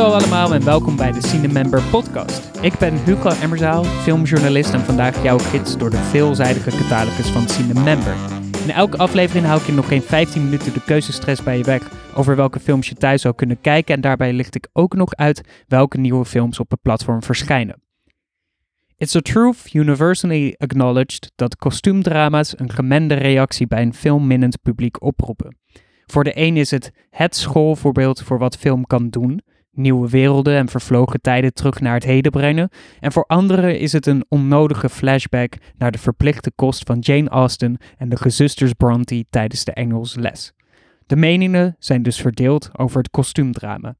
Hallo allemaal en welkom bij de Cinemember podcast. Ik ben Hugo Emmerzaal, filmjournalist en vandaag jouw gids door de veelzijdige catalogus van Cinemember. In elke aflevering hou ik je nog geen 15 minuten de keuzestress bij je weg over welke films je thuis zou kunnen kijken en daarbij licht ik ook nog uit welke nieuwe films op het platform verschijnen. It's a truth universally acknowledged dat kostuumdrama's een gemende reactie bij een filmminnend publiek oproepen. Voor de een is het het schoolvoorbeeld voor wat film kan doen, nieuwe werelden en vervlogen tijden terug naar het heden brengen, en voor anderen is het een onnodige flashback naar de verplichte kost van Jane Austen en de gezusters Bronte tijdens de Engels les. De meningen zijn dus verdeeld over het kostuumdrama.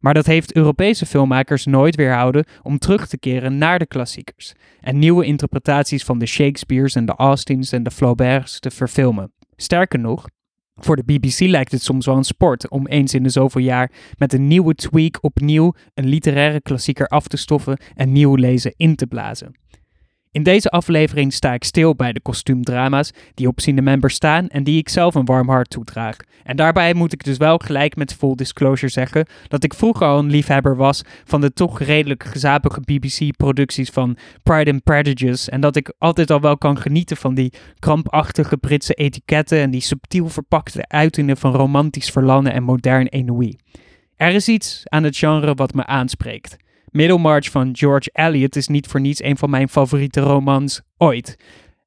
Maar dat heeft Europese filmmakers nooit weerhouden om terug te keren naar de klassiekers en nieuwe interpretaties van de Shakespeare's en de Austins en de Flaubert's te verfilmen. Sterker nog, voor de BBC lijkt het soms wel een sport om eens in de zoveel jaar met een nieuwe tweak opnieuw een literaire klassieker af te stoffen en nieuw lezen in te blazen. In deze aflevering sta ik stil bij de kostuumdrama's die op Cinemember staan en die ik zelf een warm hart toedraag. En daarbij moet ik dus wel gelijk met full disclosure zeggen dat ik vroeger al een liefhebber was van de toch redelijk gezapige BBC-producties van Pride and Prejudice en dat ik altijd al wel kan genieten van die krampachtige Britse etiketten en die subtiel verpakte uitingen van romantisch verlangen en modern ennui. Er is iets aan het genre wat me aanspreekt. Middlemarch van George Eliot is niet voor niets een van mijn favoriete romans ooit.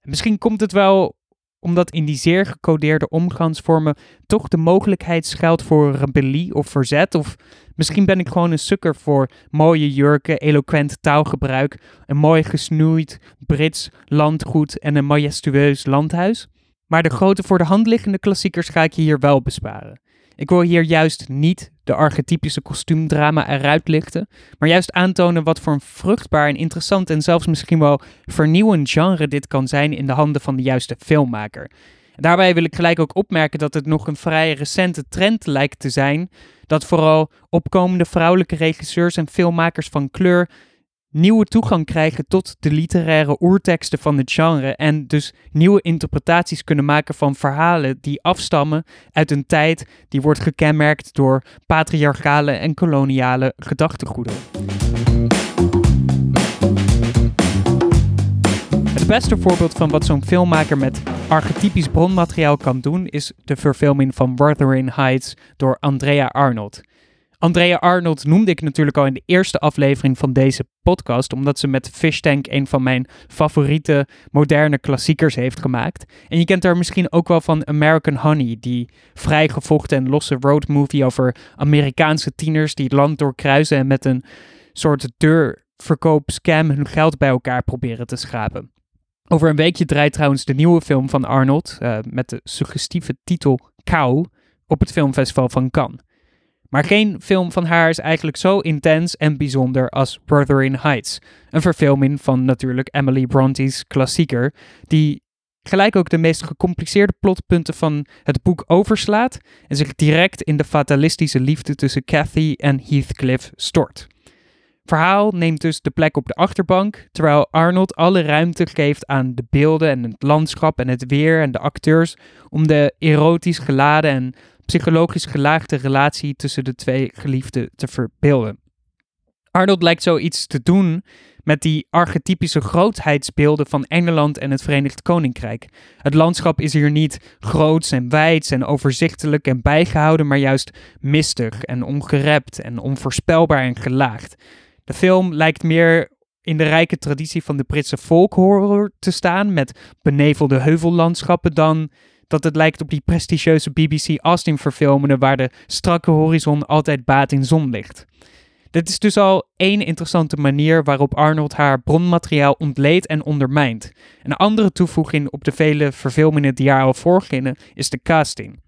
Misschien komt het wel omdat in die zeer gecodeerde omgangsvormen toch de mogelijkheid schuilt voor rebellie of verzet. Of misschien ben ik gewoon een sukker voor mooie jurken, eloquent taalgebruik, een mooi gesnoeid Brits landgoed en een majestueus landhuis. Maar de grote voor de hand liggende klassiekers ga ik je hier wel besparen. Ik wil hier juist niet de archetypische kostuumdrama eruit lichten, maar juist aantonen wat voor een vruchtbaar en interessant en zelfs misschien wel vernieuwend genre dit kan zijn in de handen van de juiste filmmaker. Daarbij wil ik gelijk ook opmerken dat het nog een vrij recente trend lijkt te zijn dat vooral opkomende vrouwelijke regisseurs en filmmakers van kleur nieuwe toegang krijgen tot de literaire oerteksten van het genre en dus nieuwe interpretaties kunnen maken van verhalen die afstammen uit een tijd die wordt gekenmerkt door patriarchale en koloniale gedachtegoeden. Het beste voorbeeld van wat zo'n filmmaker met archetypisch bronmateriaal kan doen is de verfilming van Wuthering Heights door Andrea Arnold. Andrea Arnold noemde ik natuurlijk al in de eerste aflevering van deze podcast, omdat ze met Fish Tank een van mijn favoriete moderne klassiekers heeft gemaakt. En je kent haar misschien ook wel van American Honey, die vrijgevochten en losse roadmovie over Amerikaanse tieners die het land doorkruisen en met een soort deurverkoop-scam hun geld bij elkaar proberen te schrapen. Over een weekje draait trouwens de nieuwe film van Arnold, uh, met de suggestieve titel Cow, op het filmfestival van Cannes. Maar geen film van haar is eigenlijk zo intens en bijzonder als Wuthering Heights. Een verfilming van natuurlijk Emily Bronte's klassieker, die gelijk ook de meest gecompliceerde plotpunten van het boek overslaat en zich direct in de fatalistische liefde tussen Cathy en Heathcliff stort. Verhaal neemt dus de plek op de achterbank, terwijl Arnold alle ruimte geeft aan de beelden en het landschap en het weer en de acteurs om de erotisch geladen en psychologisch gelaagde relatie tussen de twee geliefden te verbeelden. Arnold lijkt zoiets te doen met die archetypische grootheidsbeelden van Engeland en het Verenigd Koninkrijk. Het landschap is hier niet groots en wijds en overzichtelijk en bijgehouden, maar juist mistig en ongerept en onvoorspelbaar en gelaagd. De film lijkt meer in de rijke traditie van de Britse folkhorror te staan, met benevelde heuvellandschappen, dan dat het lijkt op die prestigieuze BBC Austin-verfilmingen waar de strakke horizon altijd baat in zonlicht. Dit is dus al één interessante manier waarop Arnold haar bronmateriaal ontleedt en ondermijnt. Een andere toevoeging op de vele verfilmingen die haar al voorgingen is de casting.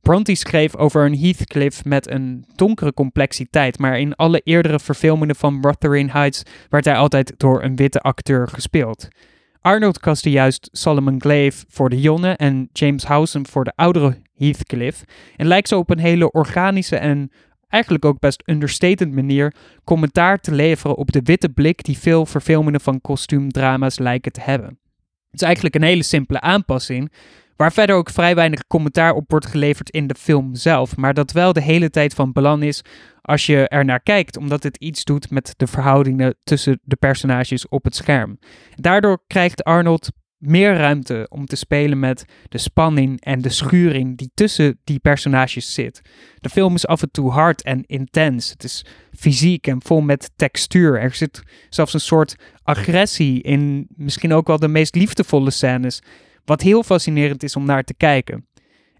Bronte schreef over een Heathcliff met een donkere complexiteit, maar in alle eerdere verfilmingen van Wuthering Heights werd hij altijd door een witte acteur gespeeld. Arnold kastte juist Solomon Glaive voor de jonge en James Howson voor de oudere Heathcliff en lijkt zo op een hele organische en eigenlijk ook best understated manier commentaar te leveren op de witte blik die veel verfilmingen van kostuumdrama's lijken te hebben. Het is eigenlijk een hele simpele aanpassing, Waar verder ook vrij weinig commentaar op wordt geleverd in de film zelf, maar dat wel de hele tijd van belang is als je er naar kijkt, omdat het iets doet met de verhoudingen tussen de personages op het scherm. Daardoor krijgt Arnold meer ruimte om te spelen met de spanning en de schuring die tussen die personages zit. De film is af en toe hard en intens. Het is fysiek en vol met textuur. Er zit zelfs een soort agressie in misschien ook wel de meest liefdevolle scènes, wat heel fascinerend is om naar te kijken.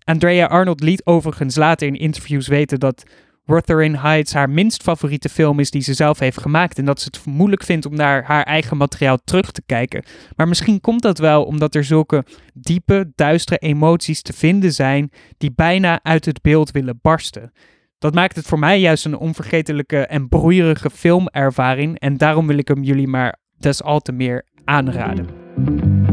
Andrea Arnold liet overigens later in interviews weten dat Wuthering Heights haar minst favoriete film is die ze zelf heeft gemaakt. En dat ze het moeilijk vindt om naar haar eigen materiaal terug te kijken. Maar misschien komt dat wel omdat er zulke diepe, duistere emoties te vinden zijn die bijna uit het beeld willen barsten. Dat maakt het voor mij juist een onvergetelijke en broeierige filmervaring. En daarom wil ik hem jullie maar des al te meer aanraden.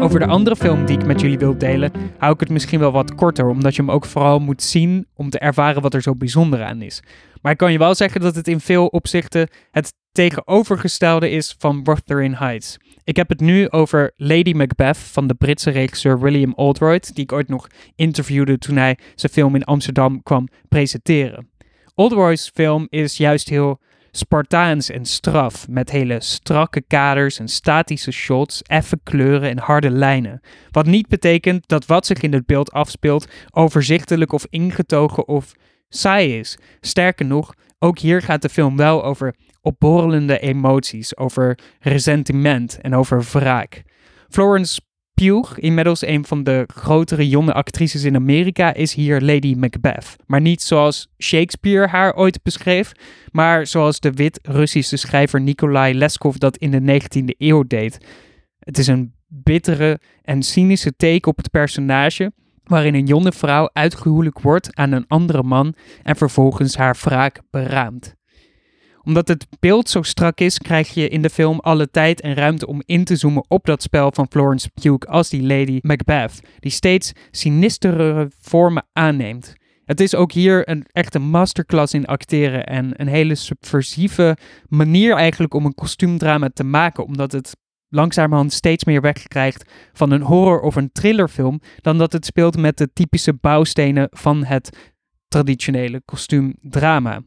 Over de andere film die ik met jullie wil delen, hou ik het misschien wel wat korter, omdat je hem ook vooral moet zien om te ervaren wat er zo bijzonder aan is. Maar ik kan je wel zeggen dat het in veel opzichten het tegenovergestelde is van Wuthering Heights. Ik heb het nu over Lady Macbeth van de Britse regisseur William Oldroyd, die ik ooit nog interviewde toen hij zijn film in Amsterdam kwam presenteren. Oldroyd's film is juist heel Spartaans en straf, met hele strakke kaders en statische shots, effe kleuren en harde lijnen. Wat niet betekent dat wat zich in het beeld afspeelt overzichtelijk of ingetogen of saai is. Sterker nog, ook hier gaat de film wel over opborrelende emoties, over resentiment en over wraak. Florence Pugh, inmiddels een van de grotere jonge actrices in Amerika, is hier Lady Macbeth. Maar niet zoals Shakespeare haar ooit beschreef, maar zoals de wit-Russische schrijver Nikolai Leskov dat in de 19e eeuw deed. Het is een bittere en cynische take op het personage, waarin een jonge vrouw uitgehuwelijk wordt aan een andere man en vervolgens haar wraak beraamt omdat het beeld zo strak is, krijg je in de film alle tijd en ruimte om in te zoomen op dat spel van Florence Pugh als die Lady Macbeth, die steeds sinistere vormen aanneemt. Het is ook hier een echte masterclass in acteren en een hele subversieve manier eigenlijk om een kostuumdrama te maken, omdat het langzamerhand steeds meer wegkrijgt van een horror- of een thrillerfilm dan dat het speelt met de typische bouwstenen van het traditionele kostuumdrama.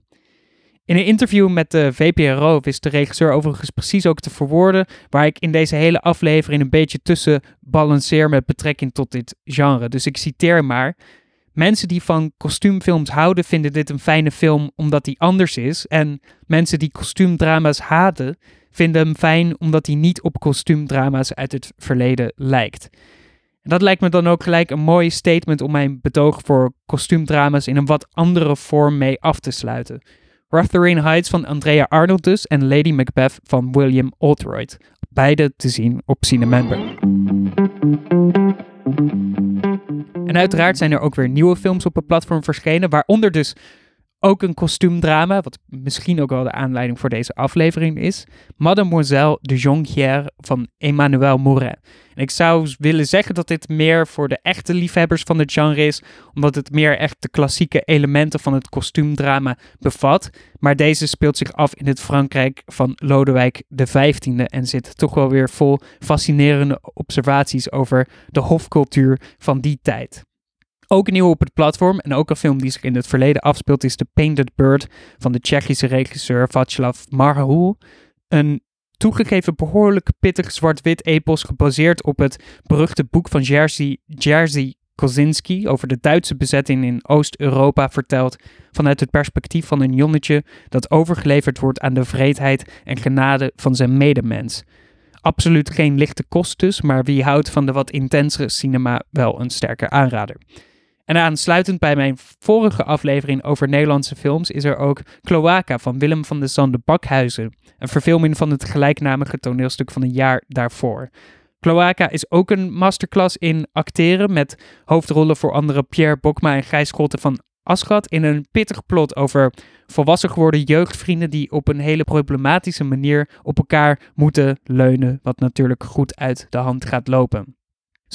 In een interview met de VPRO wist de regisseur overigens precies ook te verwoorden waar ik in deze hele aflevering een beetje tussen balanceer met betrekking tot dit genre. Dus ik citeer maar. Mensen die van kostuumfilms houden vinden dit een fijne film omdat die anders is. En mensen die kostuumdrama's haten vinden hem fijn omdat hij niet op kostuumdrama's uit het verleden lijkt. En dat lijkt me dan ook gelijk een mooi statement om mijn betoog voor kostuumdrama's in een wat andere vorm mee af te sluiten. Wuthering Heights van Andrea Arnold dus en Lady Macbeth van William Oldroyd. Beide te zien op Cinemember. En uiteraard zijn er ook weer nieuwe films op het platform verschenen, waaronder dus ook een kostuumdrama, wat misschien ook wel de aanleiding voor deze aflevering is. Mademoiselle de Jonquière van Emmanuel Mouret. En ik zou willen zeggen dat dit meer voor de echte liefhebbers van het genre is, omdat het meer echt de klassieke elementen van het kostuumdrama bevat. Maar deze speelt zich af in het Frankrijk van Lodewijk XV en zit toch wel weer vol fascinerende observaties over de hofcultuur van die tijd. Ook nieuw op het platform en ook een film die zich in het verleden afspeelt is The Painted Bird van de Tsjechische regisseur Václav Marhul. Een toegegeven behoorlijk pittig zwart-wit epos gebaseerd op het beruchte boek van Jerzy, Jerzy Kosinski over de Duitse bezetting in Oost-Europa verteld vanuit het perspectief van een jongetje dat overgeleverd wordt aan de vreedheid en genade van zijn medemens. Absoluut geen lichte kost dus, maar wie houdt van de wat intensere cinema wel een sterke aanrader. En aansluitend bij mijn vorige aflevering over Nederlandse films is er ook Cloaca van Willem van de Zande Bakhuizen, een verfilming van het gelijknamige toneelstuk van een jaar daarvoor. Cloaca is ook een masterclass in acteren met hoofdrollen voor andere Pierre Bokma en Gijs Scholte van Aschat in een pittig plot over volwassen geworden jeugdvrienden die op een hele problematische manier op elkaar moeten leunen, wat natuurlijk goed uit de hand gaat lopen.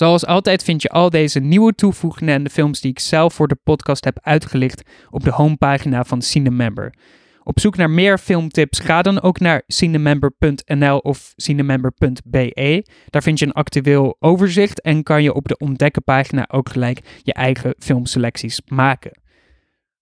Zoals altijd vind je al deze nieuwe toevoegingen en de films die ik zelf voor de podcast heb uitgelicht op de homepagina van Cinemember. Op zoek naar meer filmtips ga dan ook naar cinemember.nl of cinemember.be. Daar vind je een actueel overzicht en kan je op de ontdekkenpagina ook gelijk je eigen filmselecties maken.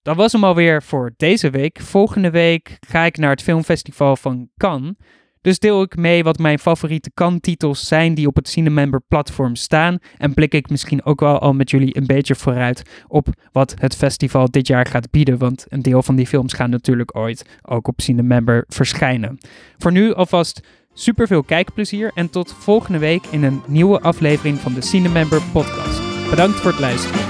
Dat was hem alweer voor deze week. Volgende week ga ik naar het filmfestival van Cannes. Dus deel ik mee wat mijn favoriete Cannes-titels zijn die op het Cinemember platform staan. En blik ik misschien ook wel al met jullie een beetje vooruit op wat het festival dit jaar gaat bieden. Want een deel van die films gaan natuurlijk ooit ook op Cinemember verschijnen. Voor nu alvast super veel kijkplezier en tot volgende week in een nieuwe aflevering van de Cinemember podcast. Bedankt voor het luisteren.